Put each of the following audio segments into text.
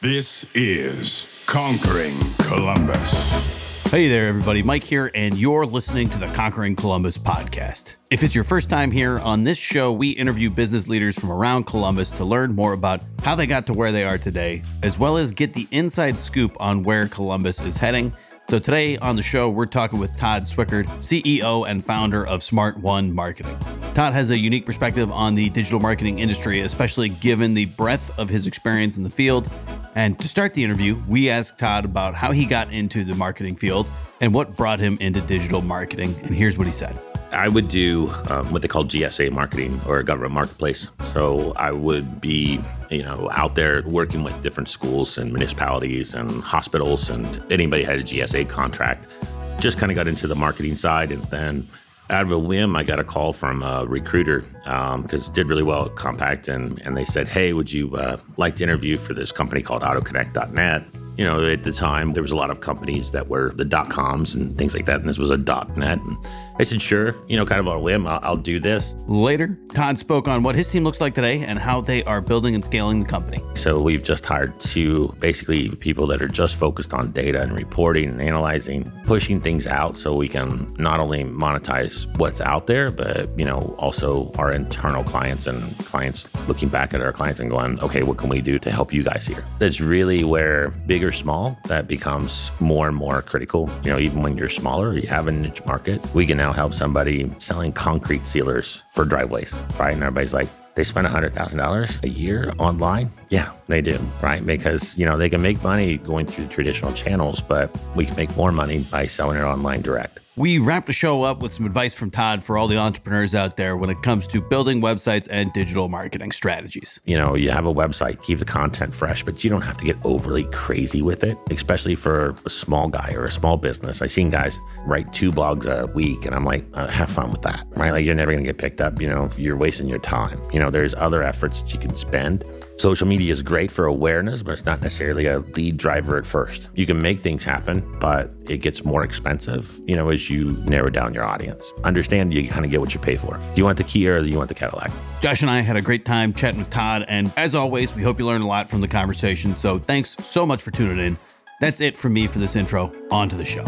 This is Conquering Columbus. Hey there, everybody. Mike here, and you're listening to the Conquering Columbus podcast. If it's your first time here, on this show, we interview business leaders from around Columbus to learn more about how they got to where they are today, as well as get the inside scoop on where Columbus is heading. So today on the show, we're talking with Todd Swickard, CEO and founder of Smart One Marketing. Todd has a unique perspective on the digital marketing industry, especially given the breadth of his experience in the field. And to start the interview, we asked Todd about how he got into the marketing field and what brought him into digital marketing. And here's what he said. I would do um, what they call GSA marketing or government marketplace. So I would be, you know, out there working with different schools and municipalities and hospitals and anybody had a GSA contract. Just kind of got into the marketing side and then out of a whim, I got a call from a recruiter because um, did really well at Compaq, and and they said, "Hey, would you uh, like to interview for this company called AutoConnect.net?" You know, at the time there was a lot of companies that were the dot coms and things like that, and this was a dot net. And I said, sure, you know, kind of on a whim, I'll, I'll, do this. Later, Todd spoke on what his team looks like today and how they are building and scaling the company. So we've just hired two basically people that are just focused on data and reporting and analyzing, pushing things out so we can not only monetize what's out there, but, you know, also our internal clients and clients looking back at our clients and going, okay, what can we do to help you guys here? That's really where big or small, that becomes more and more critical. You know, even when you're smaller, you have a niche market, we can now now help somebody selling concrete sealers for driveways, right? And everybody's like, they spend $100,000 a year online? Yeah, they do, right? Because, you know, they can make money going through the traditional channels, but we can make more money by selling it online direct. We wrapped the show up with some advice from Todd for all the entrepreneurs out there when it comes to building websites and digital marketing strategies. You know, you have a website, keep the content fresh, but you don't have to get overly crazy with it, especially for a small guy or a small business. I've seen guys write two blogs a week, and I'm like, uh, have fun with that, right? Like, you're never going to get picked up. You know, you're wasting your time. You know, there's other efforts that you can spend Social media is great for awareness, but it's not necessarily a lead driver at first. You can make things happen, but it gets more expensive, you know, as you narrow down your audience. Understand you kind of get what you pay for. Do you want the Kia or do you want the Cadillac? Josh and I had a great time chatting with Todd, and as always, we hope you learned a lot from the conversation. So thanks so much for tuning in. That's it for me for this intro. On to the show.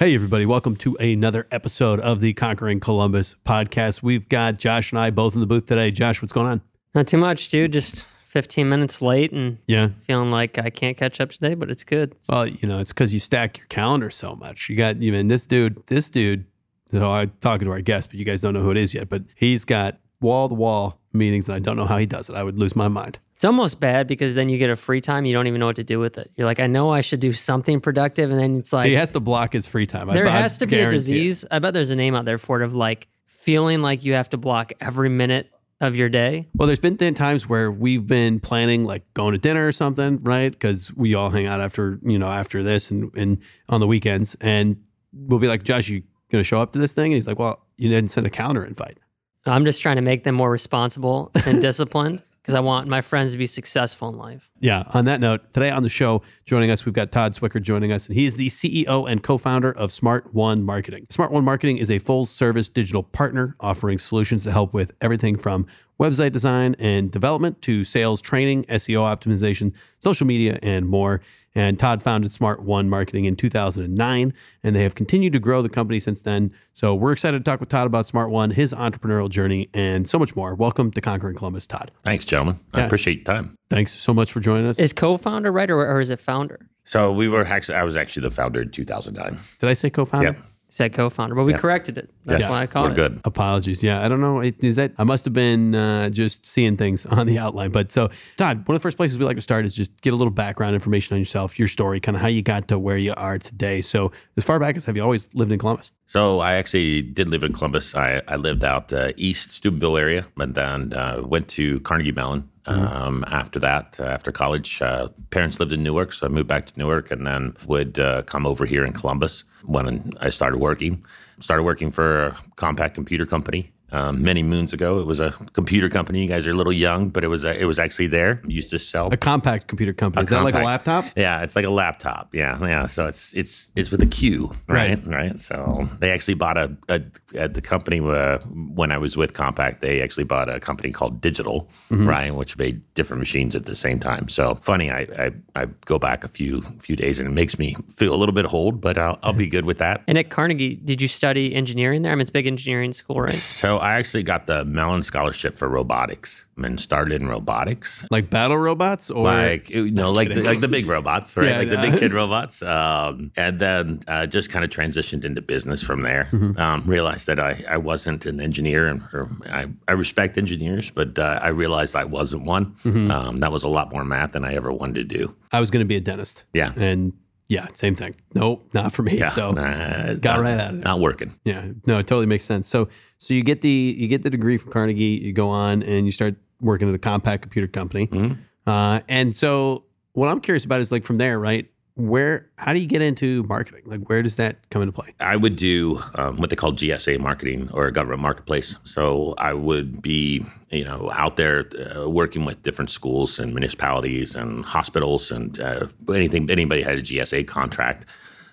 Hey, everybody, welcome to another episode of the Conquering Columbus podcast. We've got Josh and I both in the booth today. Josh, what's going on? Not too much, dude. Just 15 minutes late and yeah, feeling like I can't catch up today, but it's good. Well, you know, it's because you stack your calendar so much. You got, you mean, this dude, this dude, so I'm talking to our guest, but you guys don't know who it is yet, but he's got wall to wall meetings and I don't know how he does it. I would lose my mind. It's almost bad because then you get a free time, you don't even know what to do with it. You're like, I know I should do something productive, and then it's like he has to block his free time. There I, has to be a disease. It. I bet there's a name out there for it of like feeling like you have to block every minute of your day. Well, there's been times where we've been planning like going to dinner or something, right? Because we all hang out after you know after this and and on the weekends, and we'll be like, Josh, you gonna show up to this thing? And he's like, Well, you didn't send a calendar invite. I'm just trying to make them more responsible and disciplined because I want my friends to be successful in life. Yeah. On that note, today on the show, joining us, we've got Todd Swickard joining us, and he's the CEO and co founder of Smart One Marketing. Smart One Marketing is a full service digital partner offering solutions to help with everything from website design and development to sales training, SEO optimization, social media, and more. And Todd founded Smart One Marketing in 2009, and they have continued to grow the company since then. So we're excited to talk with Todd about Smart One, his entrepreneurial journey, and so much more. Welcome to Conquering Columbus, Todd. Thanks, gentlemen. I appreciate your time. Thanks so much for joining us. Is co-founder right, or, or is it founder? So we were actually, I was actually the founder in 2009. Did I say co-founder? Yeah said co-founder, but we yeah. corrected it. That's yes. why I called We're it. good. Apologies. Yeah, I don't know. Is that I must have been uh, just seeing things on the outline. But so, Todd, one of the first places we like to start is just get a little background information on yourself, your story, kind of how you got to where you are today. So, as far back as have you always lived in Columbus? So I actually did live in Columbus. I, I lived out uh, east Steubenville area, but then uh, went to Carnegie Mellon Mm-hmm. Um, after that, uh, after college, uh, parents lived in Newark, so I moved back to Newark, and then would uh, come over here in Columbus when I started working. Started working for a Compaq computer company um, many moons ago. It was a computer company. You guys are a little young, but it was a, it was actually there. Used to sell A compact computer company. A Is that like a laptop? Yeah, it's like a laptop. Yeah, yeah. So it's it's it's with a Q, right? Right. So they actually bought a, a at the company uh, when I was with Compaq. They actually bought a company called Digital, Mm-hmm. right, which made different machines at the same time. So funny. I, I I go back a few few days and it makes me feel a little bit old, but I'll I'll be good with that. And at Carnegie, did you study engineering there? I mean, it's a big engineering school, right? So I actually got the Mellon Scholarship for robotics and started in robotics. Like battle robots or like you know, like the, like the big robots, right? Yeah, like the big kid robots. Um, and then uh, just kind of transitioned into business from there. Mm-hmm. Um, realized that I, I wasn't an engineer, and or I, I respect engineers, but uh, I realized I wasn't one. Mm-hmm. Um, that was a lot more math than I ever wanted to do. I was going to be a dentist. Yeah. And yeah, same thing. Nope, not for me. Yeah, So uh, got not, right out of it. Not working. Yeah, no, it totally makes sense. So, so you get the you get the degree from Carnegie, you go on and you start working at a Compaq computer company. Mhm. Uh, and so, what I'm curious about is like from there, right? Where, how do you get into marketing? Like, where does that come into play? I would do um, what they call GSA marketing or government marketplace. So I would be, you know, out there uh, working with different schools and municipalities and hospitals and uh, anything. Anybody had a GSA contract.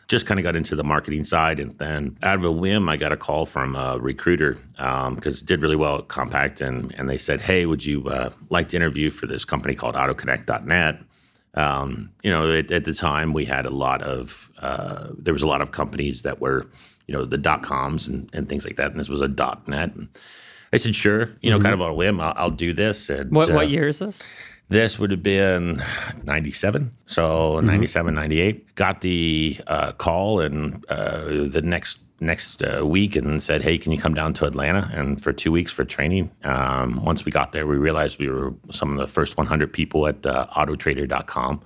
Just kind of got into the marketing side, and then out of a whim, I got a call from a recruiter because did really well at Compaq, and and they said, "Hey, would you uh, like to interview for this company called AutoConnect.net?" Um, you know, at, at the time we had a lot of uh, there was a lot of companies that were, you know, the dot coms and, and things like that, and this was a dot net. And I said, sure, you know, kind of on a whim, I'll, I'll do this. And What uh, what year is this? This would have been 97. So 97, 98. Got the uh, call and uh, the next next uh, week and said, hey, can you come down to Atlanta and for two weeks for training? Um, once we got there, we realized we were some of the first 100 people at uh, autotrader.com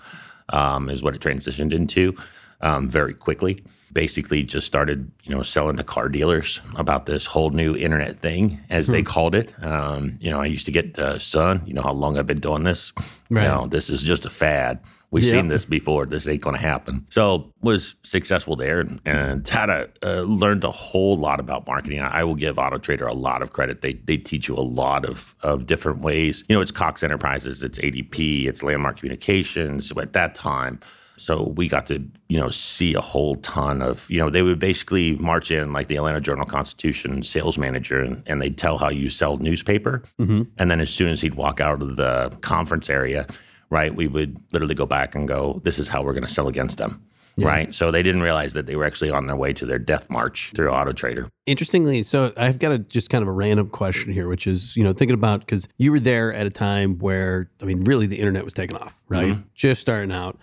um, is what it transitioned into um, very quickly. Basically, just started you know selling to car dealers about this whole new internet thing, as they called it. Um, you know, I used to get uh, son. You know how long I've been doing this. Right. You know, this is just a fad. We've Yeah. seen this before. This ain't going to happen. So was successful there and, and had a, uh, learned a whole lot about marketing. I, I will give Auto Trader a lot of credit. They they teach you a lot of of different ways. You know, it's Cox Enterprises, it's ADP, it's Landmark Communications. At that time, so we got to, you know, see a whole ton of, you know, they would basically march in like the Atlanta Journal Constitution sales manager and, and they'd tell how you sell newspaper. And then as soon as he'd walk out of the conference area, right, we would literally go back and go, this is how we're going to sell against them. Right. So they didn't realize that they were actually on their way to their death march through Auto Trader. Interestingly, so I've got a just kind of a random question here, which is, you know, thinking about because you were there at a time where, I mean, really the internet was taking off, right? Mm-hmm. Just starting out.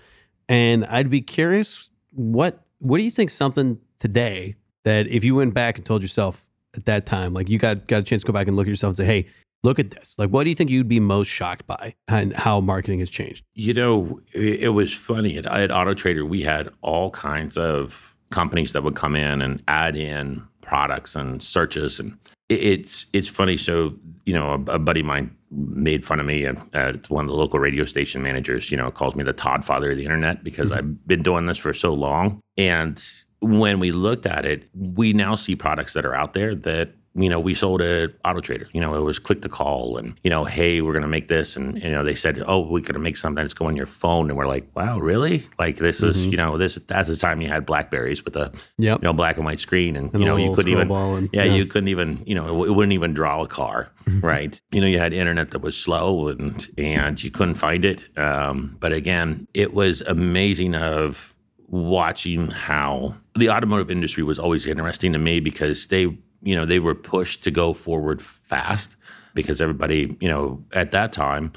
And I'd be curious, what what do you think something today that if you went back and told yourself at that time, like you got got a chance to go back and look at yourself and say, hey, look at this. Like, what do you think you'd be most shocked by and how marketing has changed? You know, it, it was funny. At, at Auto Trader, we had all kinds of companies that would come in and add in products and searches, and it, it's it's funny. So you know, a, a buddy of mine made fun of me, and uh, one of the local radio station managers, you know, calls me the Todd Father of the internet because I've been doing this for so long. And when we looked at it, we now see products that are out there that you know, we sold at Auto Trader. You know, it was click to call and, you know, hey, we're going to make this. And, you know, they said, oh, we're going to make something that's go on your phone. And we're like, wow, really? Like this is, you know, this, at the time you had Blackberries with a, Yep. you know, black and white screen. And, And you know, you couldn't even, and- yeah, yeah. you couldn't even, you know, it wouldn't even draw a car, right? You know, you had internet that was slow and, and you couldn't find it. Um, but again, it was amazing of watching how the automotive industry was always interesting to me because they, you know, they were pushed to go forward fast because everybody, you know, at that time,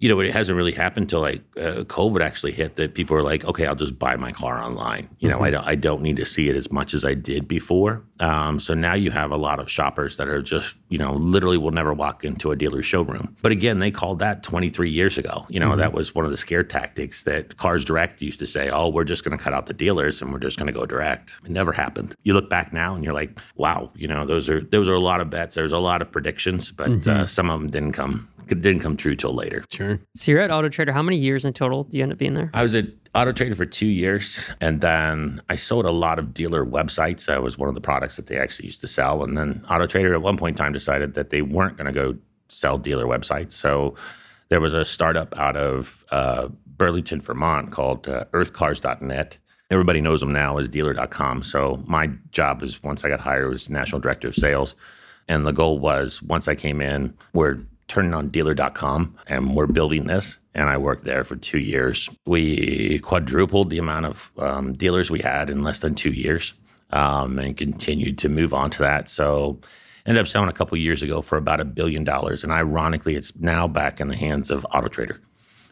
you know, it hasn't really happened until like uh, COVID actually hit that people are like, okay, I'll just buy my car online. You know, I, don't, I don't need to see it as much as I did before. Um, so now you have a lot of shoppers that are just, you know, literally will never walk into a dealer's showroom. But again, they called that 23 years ago. You know, that was one of the scare tactics that Cars Direct used to say, oh, we're just going to cut out the dealers and we're just going to go direct. It never happened. You look back now and you're like, wow, you know, those are those are a lot of bets. There's a lot of predictions, but uh, some of them didn't come didn't come true till later. Sure. So you're at Auto Trader. How many years in total do you end up being there? I was at Auto Trader for two years, and then I sold a lot of dealer websites. That was one of the products that they actually used to sell. And then Auto Trader at one point in time decided that they weren't going to go sell dealer websites. So there was a startup out of uh, Burlington, Vermont called uh, EarthCars.net. Everybody knows them now as Dealer.com. So my job is once I got hired was national director of sales, and the goal was once I came in, we're turning on Dealer.com and we're building this. And I worked there for two years. We quadrupled the amount of um, dealers we had in less than two years, um, and continued to move on to that. So ended up selling a couple years ago for about a billion dollars. And ironically, it's now back in the hands of Auto Trader.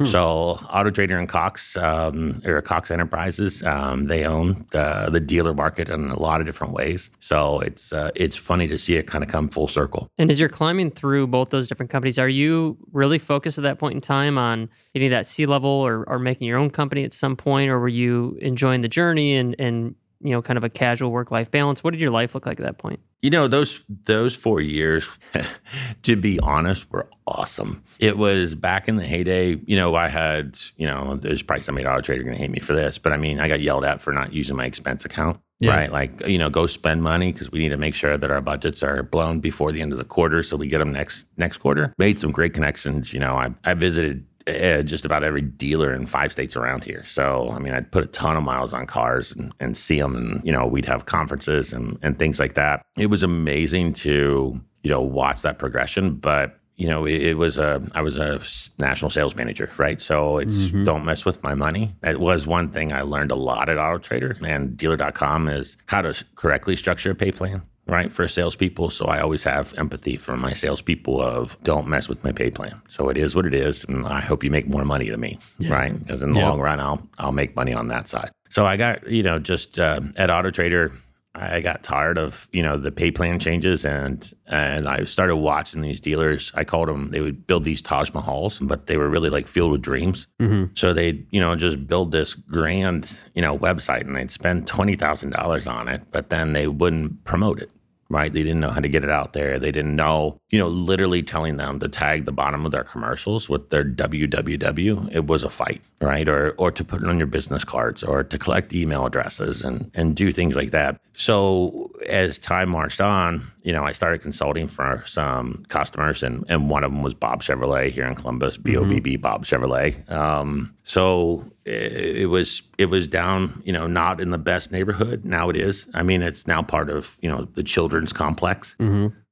So Auto Trader and Cox, um, or Cox Enterprises, um, they own the, the dealer market in a lot of different ways. So it's uh, it's funny to see it kind of come full circle. And as you're climbing through both those different companies, are you really focused at that point in time on getting that C level or, or making your own company at some point, or were you enjoying the journey and and you know kind of a casual work life balance? What did your life look like at that point? You know, those those four years, to be honest, were awesome. It was back in the heyday. You know, I had, you know, there's probably somebody at Auto Trader going to hate me for this, but I mean, I got yelled at for not using my expense account. Yeah. Right. Like, you know, go spend money because we need to make sure that our budgets are blown before the end of the quarter. So we get them next next quarter. Made some great connections. You know, I, I visited uh, just about every dealer in five states around here. So, I mean, I'd put a ton of miles on cars and, and see them. And, you know, we'd have conferences and, and things like that. It was amazing to, you know, watch that progression. But, you know, it, it was a, I was a national sales manager, right? So it's don't mess with my money. It was one thing I learned a lot at Auto Trader and dealer.com is how to correctly structure a pay plan right for salespeople. So I always have empathy for my salespeople of don't mess with my pay plan. So it is what it is, and I hope you make more money than me, right? Because in the Yeah. long run, I'll I'll make money on that side. So I got you know just uh, at Auto Trader. I got tired of you know the pay plan changes and and I started watching these dealers. I called them. They would build these Taj Mahals, but they were really like filled with dreams. So they'd you know just build this grand you know website and they'd spend twenty thousand dollars on it, but then they wouldn't promote it right? They didn't know how to get it out there. They didn't know, you know, literally telling them to tag the bottom of their commercials with their www. It was a fight, right? Or or to put it on your business cards or to collect email addresses and and do things like that. So as time marched on, you know, I started consulting for some customers, and and one of them was Bobb Chevrolet here in Columbus, B O B B Bobb Chevrolet. Um, so it, it was it was down, you know, not in the best neighborhood. Now it is. I mean, it's now part of you know the children's complex.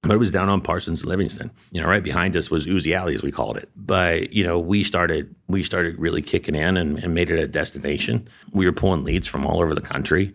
But it was down on Parsons and Livingston. You know, right behind us was Uzi Alley, as we called it. But you know, we started we started really kicking in and, and made it a destination. We were pulling leads from all over the country.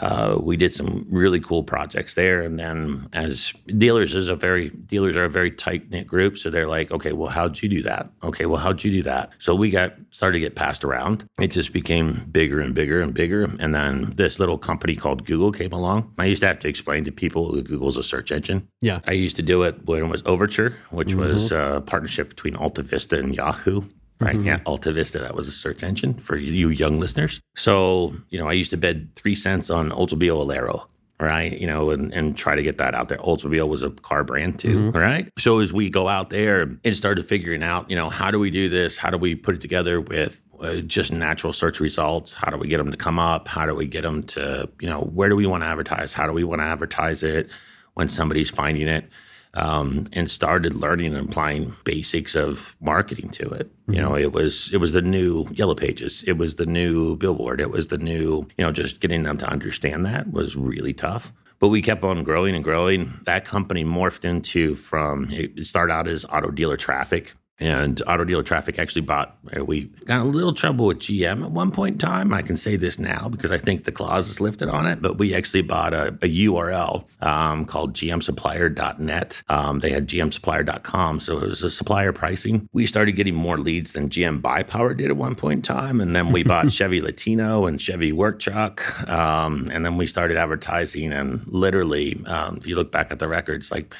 Uh, we did some really cool projects there, and then as dealers is a very dealers are a very tight knit group, so they're like, okay, well, how'd you do that? Okay, well, how'd you do that? So we got started to get passed around. It just became bigger and bigger and bigger, and then this little company called Google came along. I used to have to explain to people that Google's a search engine. Yeah. I used to do it when it was Overture, which was a partnership between Alta Vista and Yahoo. Right. Yeah. Alta Vista, that was a search engine for you young listeners. So, you know, I used to bid three cents on Oldsmobile Alero. Right. You know, and, and try to get that out there. Oldsmobile was a car brand too. Right. So as we go out there and started figuring out, you know, how do we do this? How do we put it together with uh, just natural search results? How do we get them to come up? How do we get them to, you know, where do we want to advertise? How do we want to advertise it when somebody's finding it? Um, and started learning and applying basics of marketing to it. You know, it was it was the new Yellow Pages, it was the new Billboard, it was the new you know just getting them to understand that was really tough. But we kept on growing and growing. That company morphed into from it started out as auto dealer traffic. And auto dealer traffic actually bought, uh, we got a little trouble with GM at one point in time. I can say this now because I think the clause is lifted on it, but we actually bought a, a URL um, called gmsupplier.net. Um, they had gmsupplier.com. So it was a supplier pricing. We started getting more leads than GM Buy Power did at one point in time. And then we bought Chevy Latino and Chevy Work Truck. Um, and then we started advertising. And literally, um, if you look back at the records, like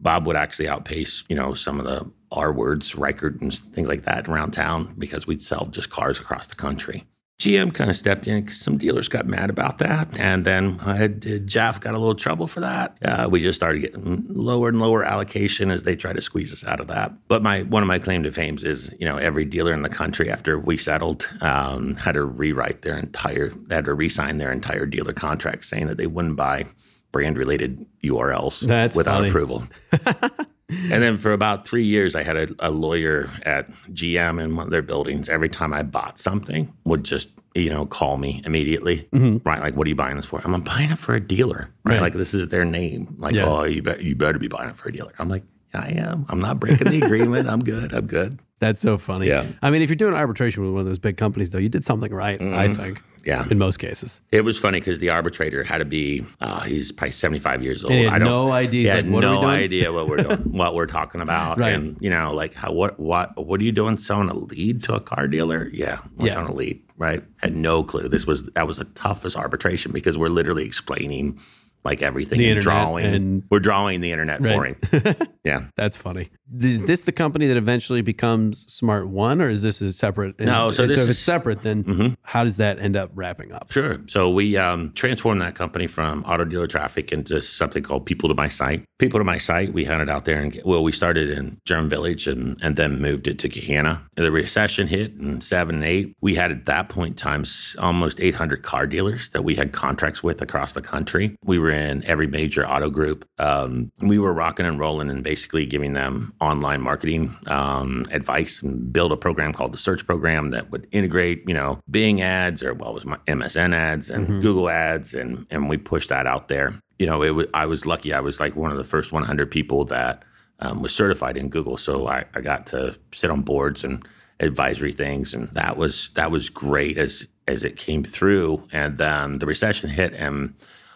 Bobb would actually outpace, you know, some of the R words, Ricart and things like that around town because we'd sell just cars across the country. GM kind of stepped in because some dealers got mad about that. And then I had, Jeff got a little trouble for that. Uh, we just started getting lower and lower allocation as they try to squeeze us out of that. But my one of my claim to fame is, you know, every dealer in the country after we settled um, had to rewrite their entire, had to re-sign their entire dealer contract saying that they wouldn't buy brand related URLs That's without funny. approval. and then for about three years, I had a, a lawyer at GM in one of their buildings. Every time I bought something, would just you know call me immediately. Mm-hmm. Right, like, what are you buying this for? I'm buying it for a dealer. Right, Right. like this is their name. Like, Yeah. oh, you bet you better be buying it for a dealer. I'm like, yeah, I am. I'm not breaking the agreement. I'm good. I'm good. That's so funny. Yeah. I mean, if you're doing arbitration with one of those big companies, though, you did something right, I mm-hmm. think. Yeah. In most cases. It was funny because the arbitrator had to be, uh, he's probably 75 years old. Had I don't, no idea. Had like, what are we no idea what we're doing, what we're talking about. Right. And, you know, like, how, what, what, what are you doing selling a lead to a car dealer? Yeah. We're Yeah. selling a lead, right? Had no clue. This was, that was the toughest arbitration because we're literally explaining like everything The and internet drawing. and- we're drawing the internet for him. Yeah. That's funny. Is this the company that eventually becomes Smart One, or is this a separate? No, so this if is- it's separate, then Mhm. how does that end up wrapping up? Sure. So we um, transformed that company from auto dealer traffic into something called People to My Site. People to My Site, we hunted out there. And well, we started in German Village and, and then moved it to Gahanna. The recession hit in seven and eight. We had at that point times almost 800 car dealers that we had contracts with across the country. We were in every major auto group. Um, we were rocking and rolling and basically giving them online marketing um, advice and build a program called the Search Program that would integrate, you know, Bing ads or what was my MSN ads and Google ads, and and we pushed that out there. You know, it was, I was lucky. I was like one of the first 100 people that um, was certified in Google, so I, I got to sit on boards and advisory things, and that was that was great as as it came through. And then the recession hit, and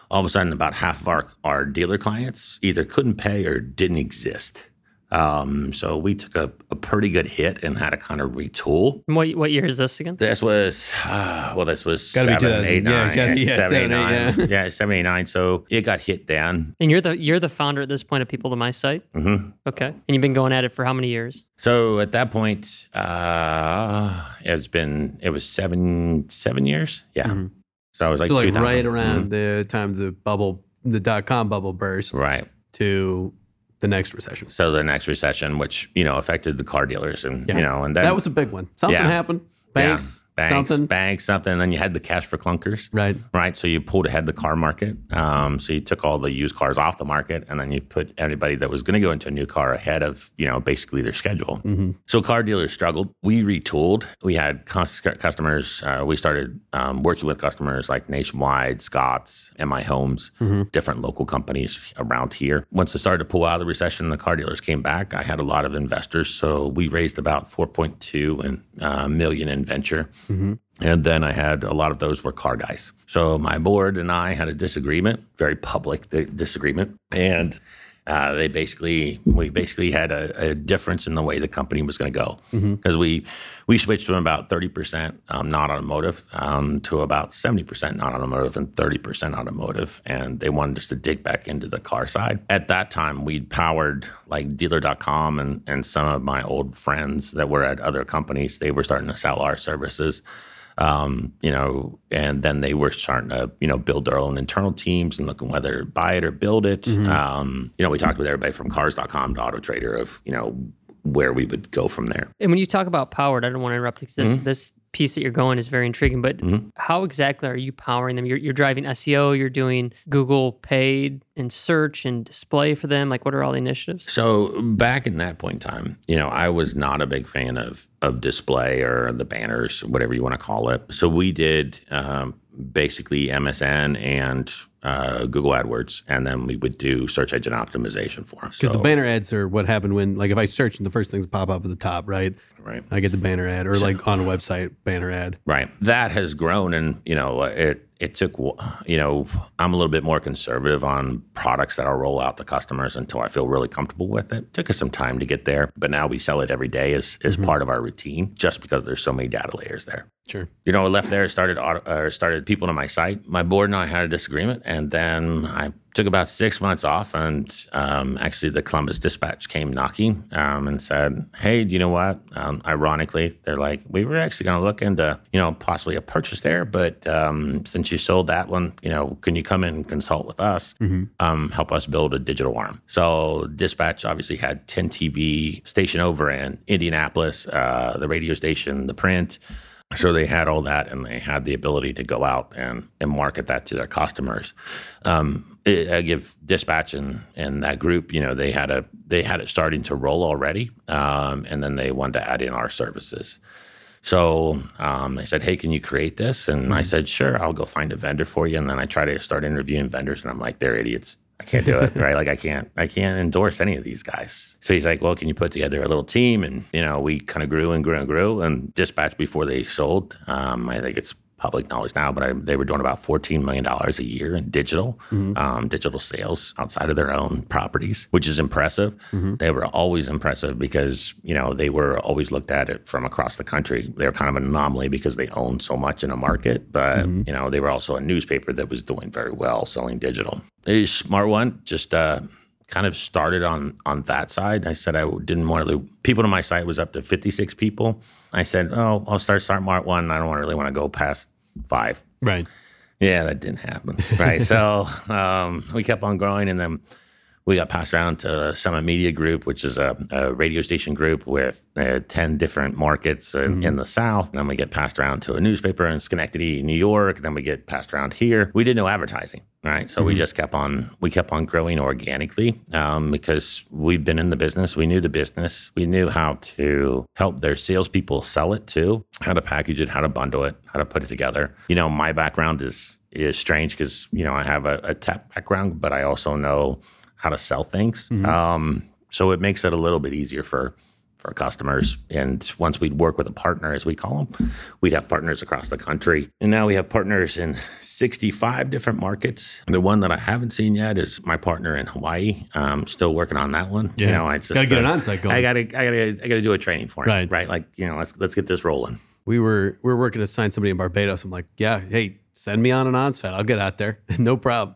all of a sudden, about half of our our dealer clients either couldn't pay or didn't exist. Um, so we took a, a pretty good hit and had to kind of retool. And What what year is this again? This was uh, well, this was Gotta be seven, 2000. eight, Yeah, nine, gotta- yeah, seven, eight, seven, eight, nine. yeah, seven, eight, nine. So it got hit down. And you're the you're the founder at this point of People to My Site. Mm-hmm. Okay. And you've been going at it for how many years? So at that point, uh, it's been it was seven seven years. Yeah. Mhm. So I was like, so like right around Mhm. the time the bubble, the dot com bubble burst right. to the next recession. So the next recession, which you know affected the car dealers, and Yeah. you know, and then, that was a big one. Something Yeah. happened. Banks, banks, something. banks, something. And then you had the cash for clunkers. Right. right? So you pulled ahead the car market. Um, so you took all the used cars off the market, and then you put everybody that was going to go into a new car ahead of you know basically their schedule. Mhm. So car dealers struggled. We retooled. We had customers. Uh, we started um, working with customers like Nationwide, Scott's, MI Homes, different local companies around here. Once it started to pull out of the recession, the car dealers came back. I had a lot of investors, so we raised about 4.2 and, uh, million in venture. Mm-hmm. And then I had a lot of those were car guys. So my board and I had a disagreement, very public disagreement, and uh, they basically we basically had a, a difference in the way the company was going to go because we we switched from about thirty percent um, not automotive um, to about seventy percent not automotive and thirty percent automotive, and they wanted us to dig back into the car side. At that time, we'd powered like Dealer.com and and some of my old friends that were at other companies. They were starting to sell our services um, you know, and then they were starting to, you know, build their own internal teams and looking whether to buy it or build it. Um, you know, we talked with everybody from cars.com to Auto Trader of, you know, where we would go from there. And when you talk about powered, I don't want to interrupt because this, Mm-hmm. this piece that you're going is very intriguing. But how exactly are you powering them? You're, you're driving SEO, you're doing Google paid and search and display for them. Like, what are all the initiatives? So back in that point in time, you know, I was not a big fan of of display or the banners, whatever you want to call it. So we did um, basically MSN and uh, Google AdWords, and then we would do search engine optimization for them. Because the banner ads are what happened when, like, if I search and the first things pop up at the top, right? right. I get the banner ad, or like on a website banner ad. Right. That has grown, and you know, it it took. You know, I'm a little bit more conservative on products that I'll roll out to customers until I feel really comfortable with it. Took us some time to get there, but now we sell it every day as as part of our routine, just because there's so many data layers there. Sure. You know, I left there, started auto, uh, started people on my site. My board and I had a disagreement, and then I took about six months off, and um, actually the Columbus Dispatch came knocking um, and said, "Hey, do you know what?" Um, ironically, they're like, "We were actually going to look into, you know, possibly a purchase there, but um, since you sold that one, you know, can you come in and consult with us, um, help us build a digital arm?" So Dispatch obviously had 10 TV station over in Indianapolis, uh, the radio station, the print. So they had all that, and they had the ability to go out and, and market that to their customers. Um, it, I give dispatch and, and that group, you know, they had a they had it starting to roll already, um, and then they wanted to add in our services. So um, they said, "Hey, can you create this?" And I said, "Sure, I'll go find a vendor for you." And then I try to start interviewing vendors, and I'm like, "They're idiots. I can't do it, right? Like I can't, I can't endorse any of these guys." So he's like, "Well, can you put together a little team?" And you know, we kind of grew and grew and grew. And Dispatch before they sold, um, I think it's public knowledge now, but I, they were doing about $14 million a year in digital, um, digital sales outside of their own properties, which is impressive. They were always impressive because, you know, they were always looked at it from across the country. They were kind of an anomaly because they owned so much in a market, but, you know, they were also a newspaper that was doing very well selling digital. A smart one, just, uh, kind of started on on that side. I said I didn't want to. People to my site was up to 56 people. I said, oh, I'll start Smart One. I don't want really want to go past five. Right. Yeah, that didn't happen. Right. so um, we kept on growing, and then we got passed around to Summit Media Group, which is a, a radio station group with uh, 10 different markets uh, in the South. And then we get passed around to a newspaper in Schenectady, New York. Then we get passed around here. We did no advertising. Right. So we just kept on, we kept on growing organically um, because we've been in the business. We knew the business. We knew how to help their salespeople sell it too, how to package it, how to bundle it, how to put it together. You know, my background is, is strange because, you know, I have a, a tech background, but I also know how to sell things. Um, so it makes it a little bit easier for for our customers. And once we'd work with a partner, as we call them, we'd have partners across the country. And now we have partners in 65 different markets. The one that I haven't seen yet is my partner in Hawaii. I'm still working on that one. Yeah. You know, I just Gotta get an uh, onsite going. I gotta, I gotta, I gotta do a training for him. Right. Right. Like, you know, let's let's get this rolling. We were we were working to sign somebody in Barbados. I'm like, yeah, hey, send me on an onsite. I'll get out there. no problem.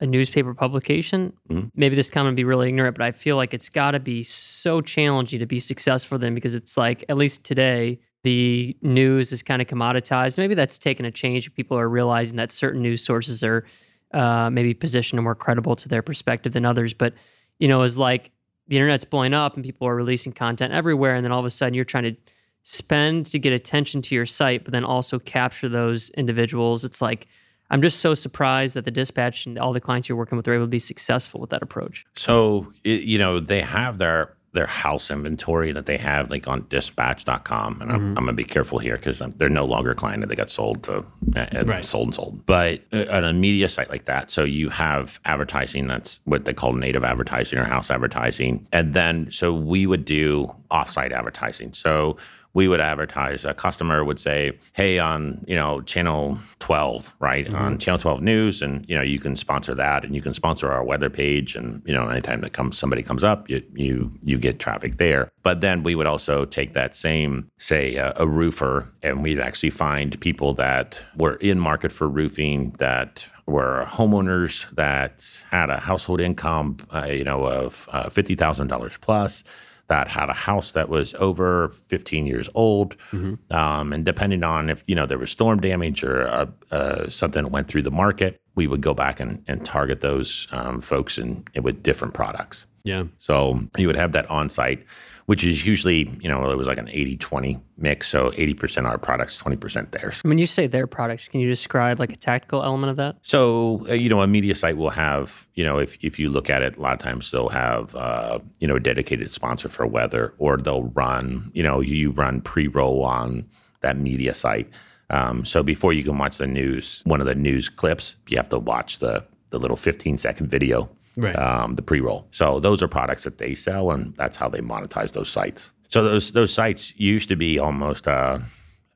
a newspaper publication, Mhm. maybe this comment would be really ignorant, but I feel like it's got to be so challenging to be successful then because it's like, at least today, the news is kind of commoditized. Maybe that's taken a change. People are realizing that certain news sources are uh, maybe positioned more credible to their perspective than others. But, you know, it's like the internet's blowing up and people are releasing content everywhere. And then all of a sudden you're trying to spend to get attention to your site, but then also capture those individuals. It's like, I'm just so surprised that the dispatch and all the clients you're working with are able to be successful with that approach. So you know they have their their house inventory that they have like on dispatch.com and I'm, I'm gonna be careful here because they're no longer a client they got sold to uh, Right. sold and sold but uh, on a media site like that so you have advertising that's what they call native advertising or house advertising and then so we would do offsite advertising so we would advertise a customer would say hey on you know channel 12 right? On channel 12 news and you know you can sponsor that and you can sponsor our weather page and you know anytime that comes somebody comes up you you you get traffic there. But then we would also take that same say uh, a roofer and we'd actually find people that were in market for roofing that were homeowners that had a household income uh, you know of uh, $50000 plus that had a house that was over 15 years old. Um, and depending on if, you know, there was storm damage or uh, uh, something went through the market, we would go back and, and target those um, folks in, with different products. Yeah. So you would have that on site, which is usually, you know, it was like an 80 20 mix. So 80% our products, 20% theirs. When you say their products, can you describe like a tactical element of that? So, uh, you know, a media site will have, you know, if, if you look at it, a lot of times they'll have, uh, you know, a dedicated sponsor for weather, or they'll run, you know, you run pre roll on that media site. Um, so before you can watch the news, one of the news clips, you have to watch the, the little 15 second video Right. um, the pre-roll. So those are products that they sell, and that's how they monetize those sites. So those those sites used to be almost uh,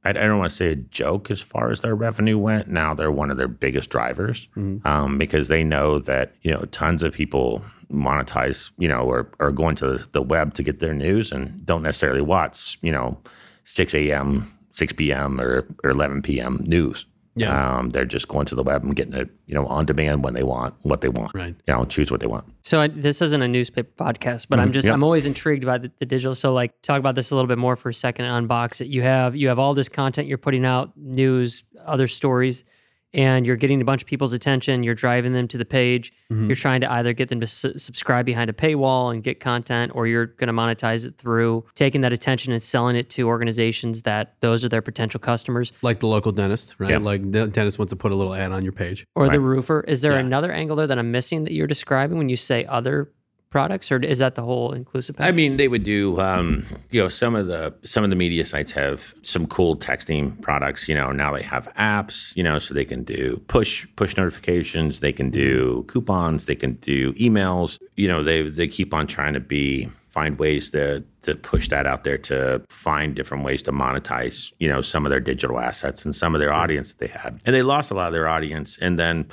I, I don't want to say a joke as far as their revenue went. Now they're one of their biggest drivers um, because they know that you know tons of people monetize you know or are going to the web to get their news and don't necessarily watch you know 6 a.m. 6 p.m. or, or 11 p.m. news. Yeah. Um, they're just going to the web and getting it, you know, on demand when they want, what they want. Right. You know, choose what they want. So I, this isn't a newspaper podcast, but I'm just Yep. I'm always intrigued by the, the digital. So like talk about this a little bit more for a second. Unbox it. You have you have all this content you're putting out, news, other stories, and you're getting a bunch of people's attention. You're driving them to the page. Mm-hmm. You're trying to either get them to su- subscribe behind a paywall and get content, or you're going to monetize it through taking that attention and selling it to organizations that those are their potential customers. Like the local dentist, right? Yeah. Like the dentist wants to put a little ad on your page. Or the roofer. Is there Yeah. another angle there that I'm missing that you're describing when you say other products, or is that the whole inclusive package? I mean, they would do, um, you know, some of the some of the media sites have some cool texting products. You know, now they have apps. You know, so they can do push push notifications. They can do coupons. They can do emails. You know, they they keep on trying to be find ways to to push that out there to find different ways to monetize. You know, some of their digital assets and some of their audience that they had, and they lost a lot of their audience, and then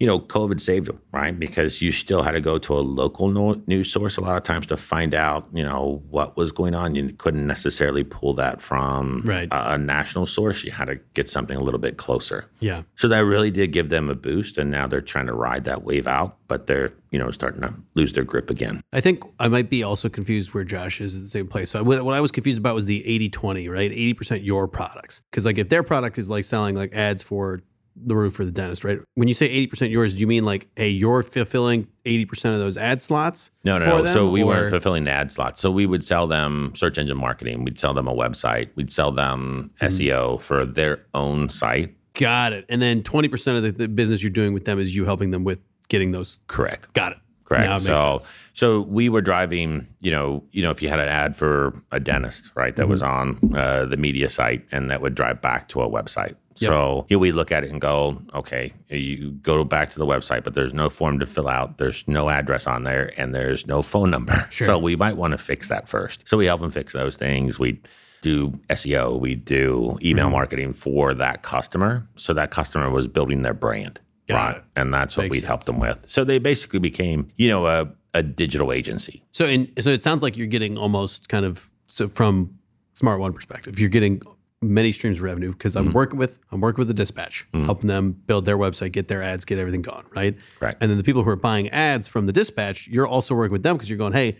you know, COVID saved them, right? Because you still had to go to a local no- news source a lot of times to find out, you know, what was going on. You couldn't necessarily pull that from Right. a, a national source. You had to get something a little bit closer. Yeah. So that really did give them a boost, and now they're trying to ride that wave out, but they're, you know, starting to lose their grip again. I think I might be also confused where Josh is at the same place. So what, what I was confused about was the 80 20, right? 80% your products. Because like if their product is like selling like ads for the roof for the dentist, right? When you say 80% yours, do you mean like, hey, you're fulfilling 80% of those ad slots? No, no, no. them, So we or- weren't fulfilling the ad slots. So we would sell them search engine marketing. We'd sell them a website. We'd sell them Mm-hmm. SEO for their own site. Got it. And then 20% of the, the business you're doing with them is you helping them with getting those. Correct. Got it. Correct. It so, sense. so we were driving. You know, you know, if you had an ad for a dentist, right, that Mm-hmm. was on uh, the media site, and that would drive back to a website. Yep. So here we look at it and go, okay, you go back to the website, but there's no form to fill out. There's no address on there, and there's no phone number. So we might want to fix that first. So we help them fix those things. We do SEO. We do email Mm-hmm. marketing for that customer. So that customer was building their brand. Got right. it. And that's what Makes we'd help them with. So they basically became, you know, a, a digital agency. So, in, so it sounds like you're getting almost kind of so from Smart One perspective, you're getting many streams of revenue because Mm-hmm. I'm working with I'm working with the dispatch, helping them build their website, get their ads, get everything going, right? Right. And then the people who are buying ads from the dispatch, you're also working with them because you're going, hey,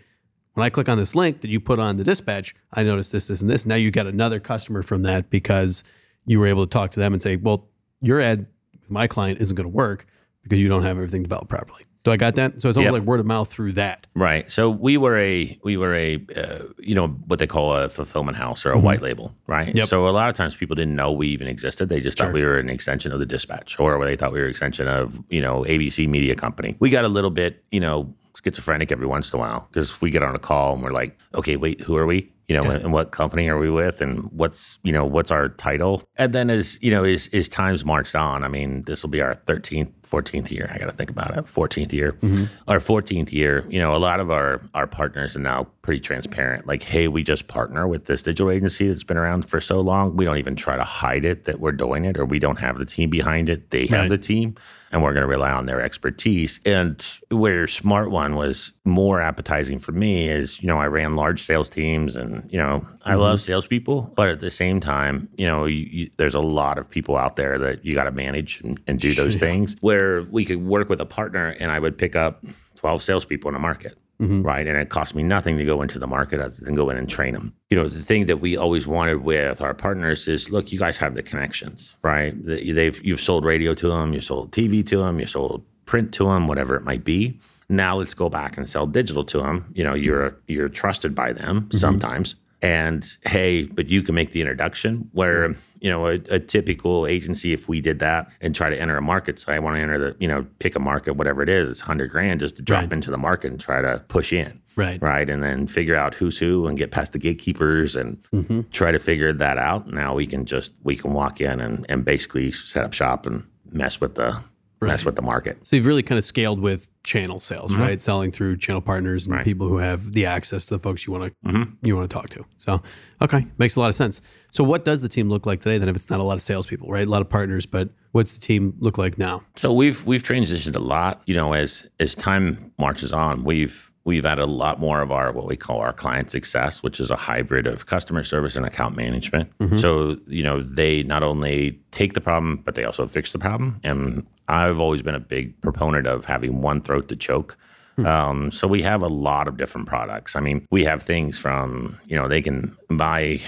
when I click on this link that you put on the dispatch, I noticed this, this, and this. Now you got another customer from that because you were able to talk to them and say, well, your ad with my client isn't going to work because you don't have everything developed properly. Do I got that? So it's almost Yep. like word of mouth through that. Right. So we were a we were a uh, you know what they call a fulfillment house or a white label, right? Mm-hmm. Yep. So a lot of times people didn't know we even existed. They just thought we were an extension of the dispatch, or they thought we were an extension of you know ABC Media Company. We got a little bit you know schizophrenic every once in a while because we get on a call and we're like, okay, wait, who are we? You know, and what company are we with, and what's you know what's our title? And then as you know, as as times marched on, I mean, this will be our thirteenth, fourteenth year. I got to think about it. Fourteenth year, mm-hmm. our fourteenth year. You know, a lot of our our partners are now pretty transparent. Like, hey, we just partner with this digital agency that's been around for so long. We don't even try to hide it that we're doing it, or we don't have the team behind it. They have the team and we're going to rely on their expertise. And where Smart One was more appetizing for me is, you know, I ran large sales teams and, you know, I mm-hmm. love salespeople, but at the same time, you know, you, you, there's a lot of people out there that you got to manage and, and do those things where we could work with a partner and I would pick up 12 salespeople in a market. Mm-hmm. right? And it cost me nothing to go into the market other than go in and train them. You know, the thing that we always wanted with our partners is, look, you guys have the connections, right? They've you've sold radio to them, you sold TV to them, you sold print to them, whatever it might be. Now let's go back and sell digital to them. You know, you're you're trusted by them mm-hmm. sometimes. And hey, but you can make the introduction. Where you know a, a typical agency, if we did that and try to enter a market, so I want to enter the you know pick a market, whatever it is, it's hundred grand just to drop Right. into the market and try to push in, Right. right, and then figure out who's who and get past the gatekeepers and Mm-hmm. try to figure that out. Now we can just we can walk in and and basically set up shop and mess with the mess with the market. So you've really kind of scaled with channel sales, Mm-hmm. right? Selling through channel partners and people who have the access to the folks you want to Mm-hmm. you want to talk to. So okay, makes a lot of sense. So what does the team look like today? Then, if it's not a lot of salespeople, right? A lot of partners, but what's the team look like now? So we've we've transitioned a lot. You know, as as time marches on, we've we've added a lot more of our what we call our client success, which is a hybrid of customer service and account management. So you know, they not only take the problem, but they also fix the problem. And I've always been a big proponent of having one throat to choke. Um, so we have a lot of different products. I mean, we have things from you know they can buy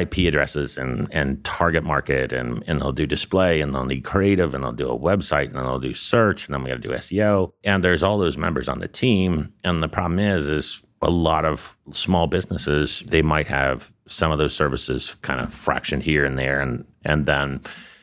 IP addresses and and target market and and they'll do display and they'll need creative and they'll do a website and then they'll do search and then we got to do SEO and there's all those members on the team and the problem is is a lot of small businesses they might have some of those services kind of fractioned here and there and and then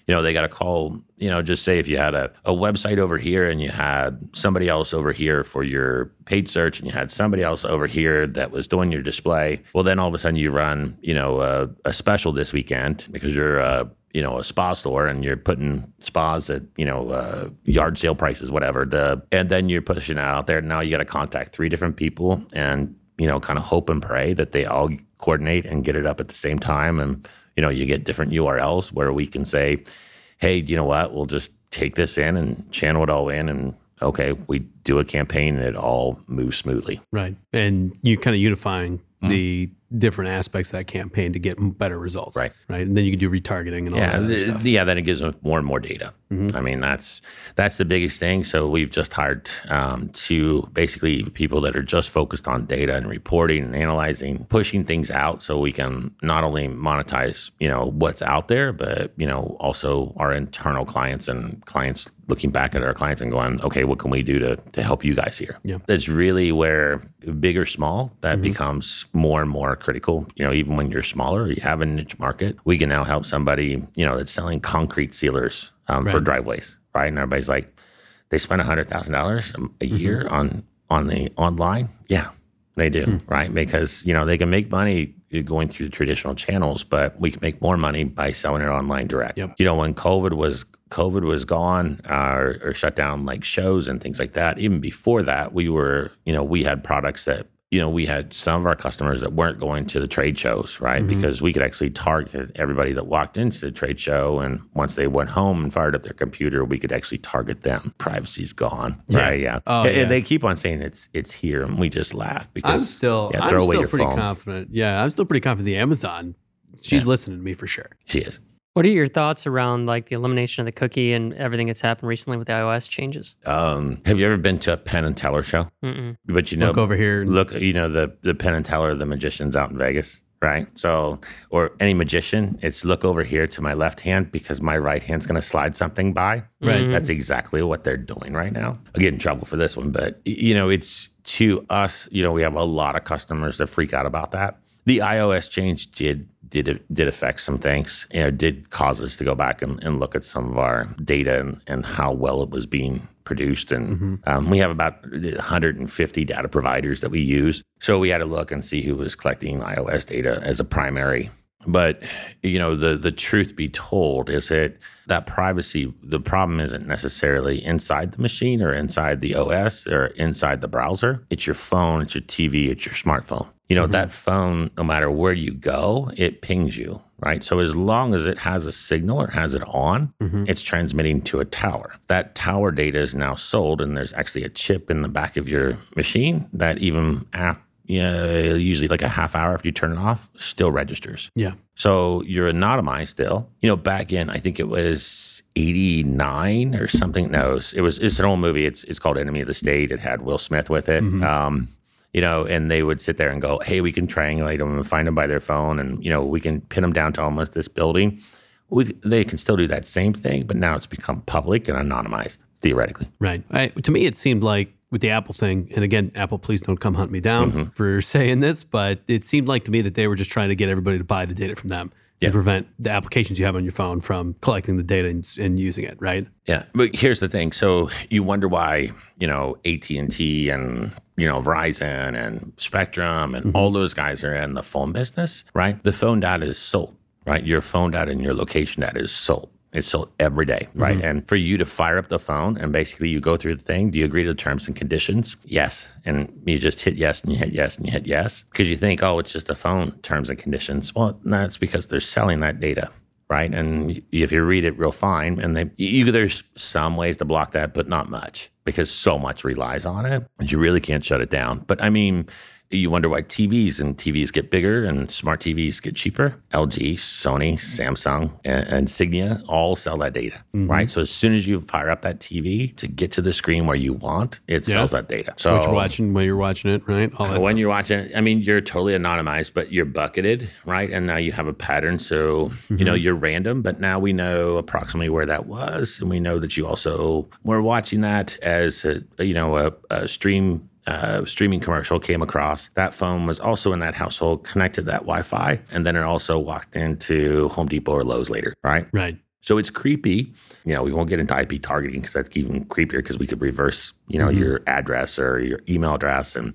you know, they got to call, you know, just say if you had a, a website over here and you had somebody else over here for your paid search and you had somebody else over here that was doing your display. Well, then all of a sudden you run, you know, a, a special this weekend because you're, uh, you know, a spa store and you're putting spas at, you know, uh, yard sale prices, whatever. The and then you're pushing out there. Now you got to contact three different people and, you know, kind of hope and pray that they all coordinate and get it up at the same time. And, you know, you get different URLs where we can say, hey, you know what? We'll just take this in and channel it all in. And okay, we do a campaign and it all moves smoothly. Right. And you kind of unifying Mm-hmm. the different aspects of that campaign to get better results. Right. Right. And then you can do retargeting and all Yeah, that th- stuff. yeah. Then it gives them more and more data. I mean, that's that's the biggest thing. So we've just hired um, two basically people that are just focused on data and reporting and analyzing, pushing things out, so we can not only monetize, you know, what's out there, but you know, also our internal clients and clients looking back at our clients and going, okay, what can we do to to help you guys here? Yeah. That's really where big or small that becomes more and more critical. You know, even when you're smaller, you have a niche market. We can now help somebody, you know, that's selling concrete sealers um, for driveways, right? And everybody's like, they spend hundred thousand dollars a year on on the online. Yeah, they do, right? Because you know they can make money going through the traditional channels, but we can make more money by selling it online direct. Yep. You know, when COVID was COVID was gone uh, or, or shut down, like shows and things like that. Even before that, we were, you know, we had products that you know, we had some of our customers that weren't going to the trade shows, right? Mm-hmm. Because we could actually target everybody that walked into the trade show. And once they went home and fired up their computer, we could actually target them. Privacy's gone, right? Yeah. Oh, and, yeah. they keep on saying it's it's here. And we just laugh because I'm still, yeah, I'm still pretty phone. confident. Yeah, I'm still pretty confident. The Amazon, she's listening to me for sure. She is. What are your thoughts around like the elimination of the cookie and everything that's happened recently with the iOS changes? Um, have you ever been to a Penn and Teller show? Mm-mm. But you know, Look over here. look, you know the the Penn and Teller, the magicians out in Vegas, right? So, or any magician, it's look over here to my left hand because my right hand's going to slide something by. Right. That's exactly what they're doing right now. I get in trouble for this one, but you know, it's to us. You know, we have a lot of customers that freak out about that. The iOS change did did did affect some things. You know, did cause us to go back and, and look at some of our data and, and how well it was being produced. And um, we have about 150 data providers that we use. So we had to look and see who was collecting iOS data as a primary. But you know, the the truth be told is that that privacy, the problem isn't necessarily inside the machine or inside the OS or inside the browser. It's your phone, it's your TV, it's your smartphone. You know, mm-hmm. that phone, no matter where you go, it pings you, right? So as long as it has a signal or has it on, mm-hmm. it's transmitting to a tower. That tower data is now sold, and there's actually a chip in the back of your machine that even after yeah, usually like a half hour after you turn it off, still registers. Yeah. So you're anonymized still. You know, back in I think it was 89 or something. No, it was it's an old movie. It's it's called Enemy of the State. It had Will Smith with it. Um, you know, and they would sit there and go, hey, we can triangulate them and find them by their phone, and you know, we can pin them down to almost this building. We, they can still do that same thing, but now it's become public and anonymized theoretically. Right. I, to me, it seemed like with the Apple thing, and again, Apple, please don't come hunt me down mm-hmm. for saying this, but it seemed like to me that they were just trying to get everybody to buy the data from them Yeah. and prevent the applications you have on your phone from collecting the data and, and using it. Right. Yeah, but here's the thing. So you wonder why you know AT and T and you know Verizon and Spectrum and mm-hmm. all those guys are in the phone business, right? The phone data is sold, right? Your phone data and your location data is sold. It's sold every day, right? Mm-hmm. And for you to fire up the phone and basically you go through the thing, do you agree to the terms and conditions? Yes. And you just hit yes and you hit yes and you hit yes because you think, oh, it's just a phone terms and conditions. Well, no, it's because they're selling that data right? And if you read it real fine, and they, you, there's some ways to block that, but not much because so much relies on it, and you really can't shut it down. But I mean, you wonder why TVs and TVs get bigger and smart TVs get cheaper. LG, Sony, Samsung, and Insignia all sell that data, mm-hmm. right? So as soon as you fire up that TV to get to the screen where you want, it sells that data. So What you're watching when you're watching it. Right. All that when you're watching it, I mean, you're totally anonymized, but you're bucketed, right? And now you have a pattern. So, you mm-hmm. know, you're random, but now we know approximately where that was. And we know that you also were watching that as, a, you know, a, a stream. Uh, streaming commercial came across. That phone was also in that household, connected that Wi-Fi, and then it also walked into Home Depot or Lowe's later, right? Right. So it's creepy. You know, we won't get into IP targeting because that's even creepier because we could reverse, you know, your address or your email address and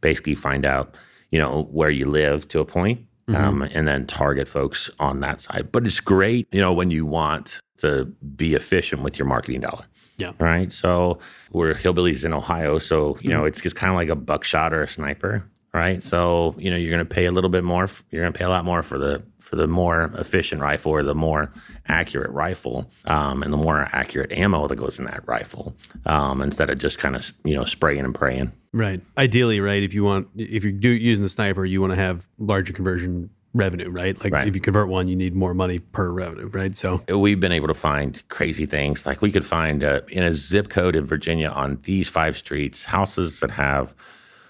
basically find out, you know, where you live to a point, um, and then target folks on that side. But it's great, you know, when you want to be efficient with your marketing dollar. Yeah. Right. So we're hillbillies in Ohio. So, you know, it's just kind of like a buckshot or a sniper. Right. So, you know, you're going to pay a little bit more. You're going to pay a lot more for the, for the more efficient rifle or the more accurate rifle um, and the more accurate ammo that goes in that rifle um, instead of just kind of, you know, spraying and praying. Right. Ideally, right. If you want, if you're do, using the sniper, you want to have larger conversion revenue, right? Like Right. if you convert one, you need more money per revenue, right? So We've been able to find crazy things. Like we could find uh, in a zip code in Virginia on these five streets houses that have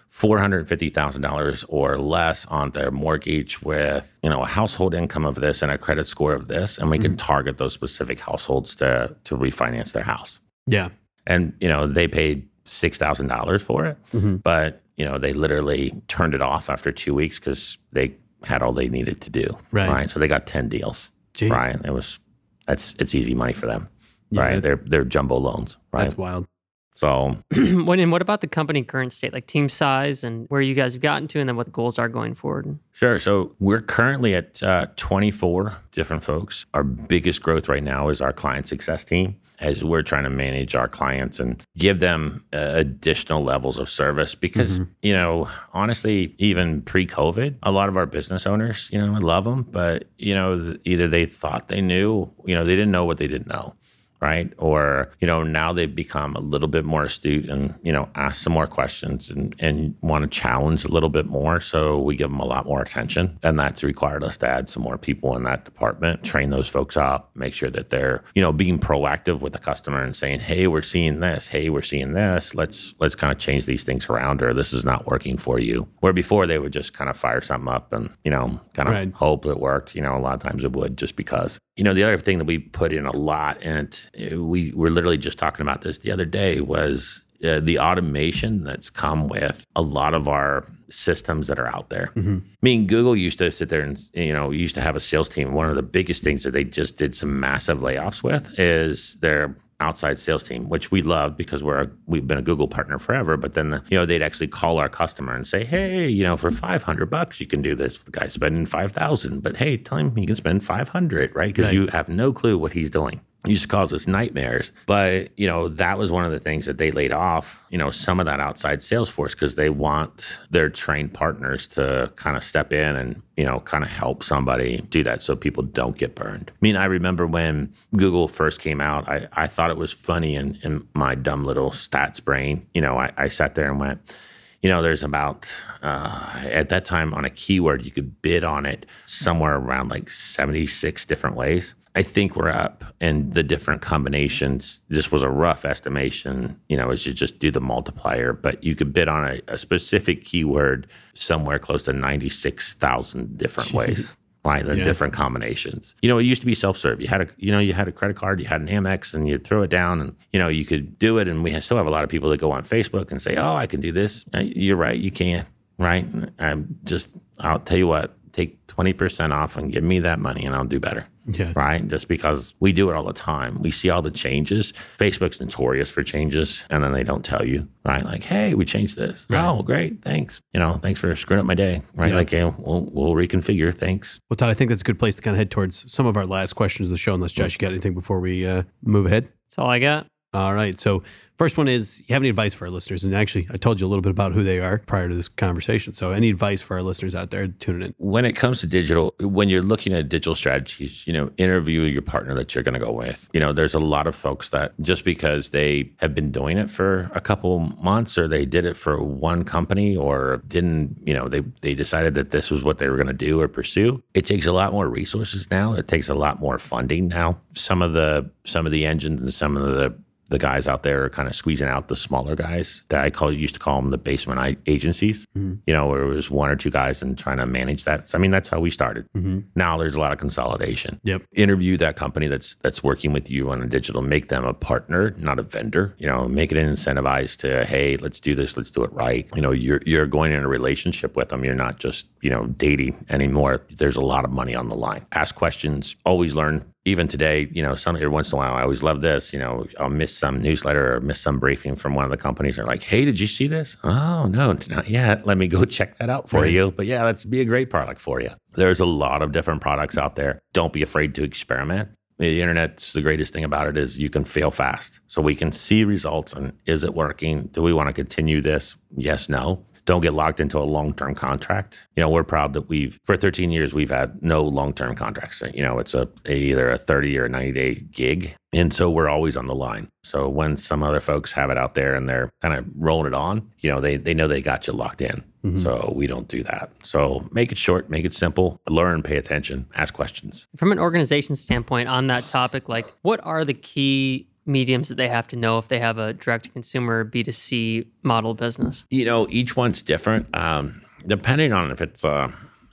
four hundred fifty thousand dollars or less on their mortgage with you know a household income of this and a credit score of this, and we can target those specific households to to refinance their house. yeah, And you know they paid six thousand dollars for it, mm-hmm. but you know they literally turned it off after two weeks because they had all they needed to do. Right. So they got ten deals. Jeez. Right. It was that's it's easy money for them. Yeah, right. They're they're jumbo loans. Right. that's wild. So what and what about the company current state, like team size and where you guys have gotten to, and then what the goals are going forward? Sure. So we're currently at uh, 24 different folks. Our biggest growth right now is our client success team, as we're trying to manage our clients and give them uh, additional levels of service. Because you know, honestly, even pre-COVID, a lot of our business owners, you know, I love them, but you know, th- either they thought they knew, you know, they didn't know what they didn't know right? Or, you know, now they've become a little bit more astute and, you know, ask some more questions and, and want to challenge a little bit more. So we give them a lot more attention. And that's required us to add some more people in that department, train those folks up, make sure that they're, you know, being proactive with the customer and saying, hey, we're seeing this, hey, we're seeing this. Let's let's kind of change these things around or this is not working for you. Where before they would just kind of fire something up and, you know, kind of Right. hope it worked. You know, a lot of times it would just because. You know, the other thing that we put in a lot, and uh, we were literally just talking about this the other day, was uh, the automation that's come with a lot of our systems that are out there. I mean, Google used to sit there and you know used to have a sales team. One of the biggest things that they just did some massive layoffs with is their outside sales team, which we loved because we're a, we've been a Google partner forever. But then the, you know they'd actually call our customer and say, hey, you know, for five hundred bucks you can do this. The guy's spending five thousand, but hey, tell him he can spend five hundred, right? Because you have no clue what he's doing used to cause us nightmares. But, you know, that was one of the things that they laid off, you know, some of that outside sales force because they want their trained partners to kind of step in and, you know, kind of help somebody do that so people don't get burned. I mean, I remember when Google first came out, I, I thought it was funny in, in my dumb little stats brain. You know, I, I sat there and went, You know, there's about uh, at that time on a keyword, you could bid on it somewhere around like 76 different ways. I think we're up and the different combinations. This was a rough estimation, you know, as you just do the multiplier, but you could bid on a, a specific keyword somewhere close to 96,000 different Jeez. ways right? The yeah. different combinations. You know, it used to be self-serve. You had a, you know, you had a credit card, you had an Amex, and you throw it down, and you know, you could do it. And we still have a lot of people that go on Facebook and say, "Oh, I can do this." You're right, you can, right? I'm just, I'll tell you what, take 20% off and give me that money and I'll do better. Yeah. Right. Just because we do it all the time. We see all the changes. Facebook's notorious for changes and then they don't tell you, right? Like, hey, we changed this. Right. Oh, great. Thanks. You know, thanks for screwing up my day. Right. Yeah. Like, hey, we'll, we'll reconfigure. Thanks. Well, Todd, I think that's a good place to kind of head towards some of our last questions of the show. Unless Josh, you got anything before we uh, move ahead? That's all I got. All right. So, first one is you have any advice for our listeners? And actually, I told you a little bit about who they are prior to this conversation. So, any advice for our listeners out there tuning in? When it comes to digital, when you're looking at digital strategies, you know, interview your partner that you're going to go with. You know, there's a lot of folks that just because they have been doing it for a couple months or they did it for one company or didn't, you know, they, they decided that this was what they were going to do or pursue, it takes a lot more resources now. It takes a lot more funding now. Some of the, some of the engines and some of the the guys out there are kind of squeezing out the smaller guys that I call used to call them the basement agencies. Mm-hmm. You know, where it was one or two guys and trying to manage that. So, I mean, that's how we started. Mm-hmm. Now there's a lot of consolidation. Yep. Interview that company that's that's working with you on a digital. Make them a partner, not a vendor. You know, make it incentivized to hey, let's do this, let's do it right. You know, you're you're going in a relationship with them. You're not just you know dating anymore. There's a lot of money on the line. Ask questions. Always learn even today, you know, some every once in a while, I always love this. You know, I'll miss some newsletter or miss some briefing from one of the companies. They're like, "Hey, did you see this? Oh no, not yet. Let me go check that out for right. you." But yeah, that's be a great product for you. There's a lot of different products out there. Don't be afraid to experiment. The internet's the greatest thing about it is you can fail fast. So we can see results and is it working? Do we want to continue this? Yes, no don't get locked into a long term contract. You know, we're proud that we've, for 13 years, we've had no long term contracts. You know, it's a, a, either a 30 or a 90 day gig. And so we're always on the line. So when some other folks have it out there and they're kind of rolling it on, you know, they, they know they got you locked in. Mm-hmm. So we don't do that. So make it short, make it simple, learn, pay attention, ask questions. From an organization standpoint on that topic, like what are the key mediums that they have to know if they have a direct to consumer B2C model business? You know, each one's different. Um, depending on if it's, uh,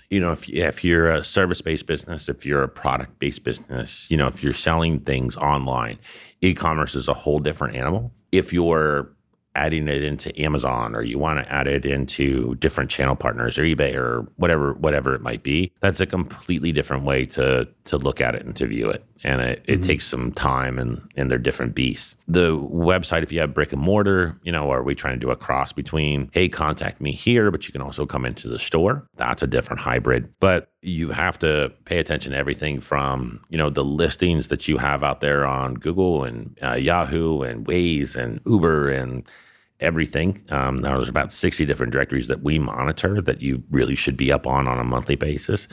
you know, if, if you're a service based business, if you're a product based business, you know, if you're selling things online, e commerce is a whole different animal. If you're adding it into Amazon or you want to add it into different channel partners or eBay or whatever whatever it might be, that's a completely different way to to look at it and to view it. And it, it mm-hmm. takes some time and and they're different beasts. The website, if you have brick and mortar, you know, are we trying to do a cross between, hey, contact me here, but you can also come into the store? That's a different hybrid. But you have to pay attention to everything from, you know, the listings that you have out there on Google and uh, Yahoo and Waze and Uber and everything. Um, now there's about 60 different directories that we monitor that you really should be up on on a monthly basis.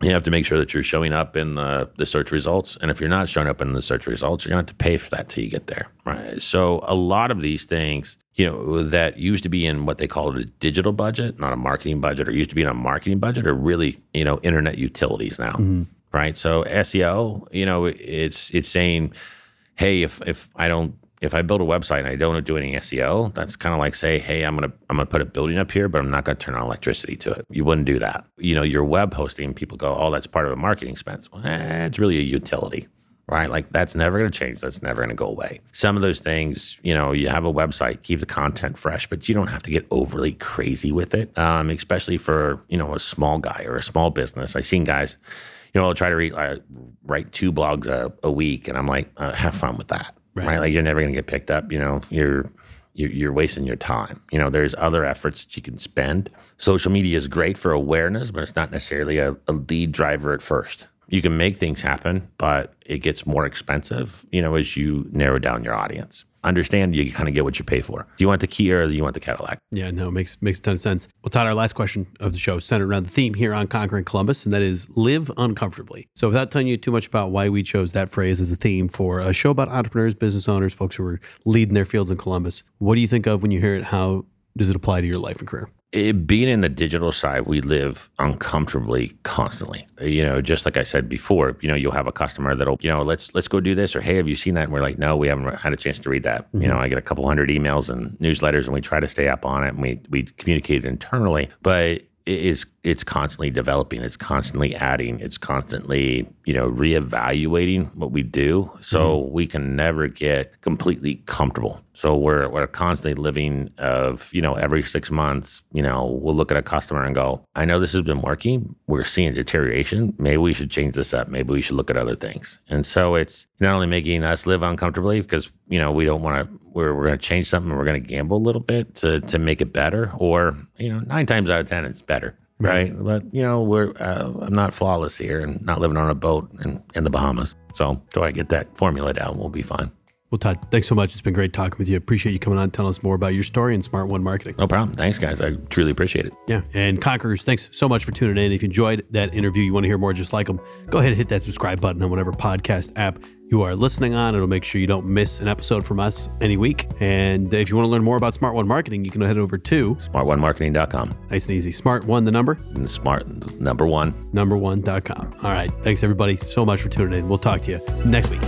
You have to make sure that you're showing up in the, the search results. And if you're not showing up in the search results, you're going to have to pay for that till you get there. Right. So a lot of these things, you know, that used to be in what they call a digital budget, not a marketing budget, or used to be in a marketing budget are really, you know, internet utilities now. Mm-hmm. Right. So SEO, you know, it's it's saying, hey, if if I don't if I build a website and I don't do any SEO, that's kind of like say, hey, I'm gonna I'm gonna put a building up here, but I'm not gonna turn on electricity to it. You wouldn't do that. You know, your web hosting, people go, oh, that's part of a marketing expense. Well, eh, it's really a utility, right? Like that's never gonna change. That's never gonna go away. Some of those things, you know, you have a website, keep the content fresh, but you don't have to get overly crazy with it, um, especially for you know a small guy or a small business. I've seen guys. You know, I'll try to read, uh, write two blogs a, a week, and I'm like, uh, have fun with that right. right? Like you're never going to get picked up. You know, you're, you're wasting your time. You know, there's other efforts that you can spend. Social media is great for awareness, but it's not necessarily a, a lead driver at first. You can make things happen, but it gets more expensive. You know, as you narrow down your audience understand you kind of get what you pay for. Do you want the Kia or do you want the Cadillac? Yeah, no, makes makes a ton of sense. Well, Todd, our last question of the show centered around the theme here on Conquering Columbus, and that is live uncomfortably. So, without telling you too much about why we chose that phrase as a theme for a show about entrepreneurs, business owners, folks who are leading their fields in Columbus, what do you think of when you hear it? How does it apply to your life and career? It, being in the digital side, we live uncomfortably constantly. You know, just like I said before, you know, you'll have a customer that'll, you know, let's let's go do this, or hey, have you seen that? And we're like, no, we haven't had a chance to read that. Mm-hmm. You know, I get a couple hundred emails and newsletters, and we try to stay up on it, and we we communicate internally, but it is it's constantly developing it's constantly adding it's constantly you know reevaluating what we do. So mm-hmm. we can never get completely comfortable. So we're we're constantly living of you know every six months you know we'll look at a customer and go i know this has been working. We're seeing deterioration. Maybe we should change this up. Maybe we should look at other things. And so it's not only making us live uncomfortably because you know we don't want to we're, we're going to change something and we're going to gamble a little bit to to make it better or you know nine times out of ten it's better right? But you know, we're uh, I'm not flawless here, and not living on a boat in, in the Bahamas. So, do I get that formula down, we'll be fine. Well, Todd, thanks so much. It's been great talking with you. Appreciate you coming on, telling us more about your story and Smart One Marketing. No problem. Thanks, guys. I truly appreciate it. Yeah. And Conquerors, thanks so much for tuning in. If you enjoyed that interview, you want to hear more just like them, go ahead and hit that subscribe button on whatever podcast app you are listening on. It'll make sure you don't miss an episode from us any week. And if you want to learn more about Smart One Marketing, you can head over to smartonemarketing.com. Nice and easy. Smart One, the number? And smart, number one. Number one.com. All right. Thanks, everybody, so much for tuning in. We'll talk to you next week.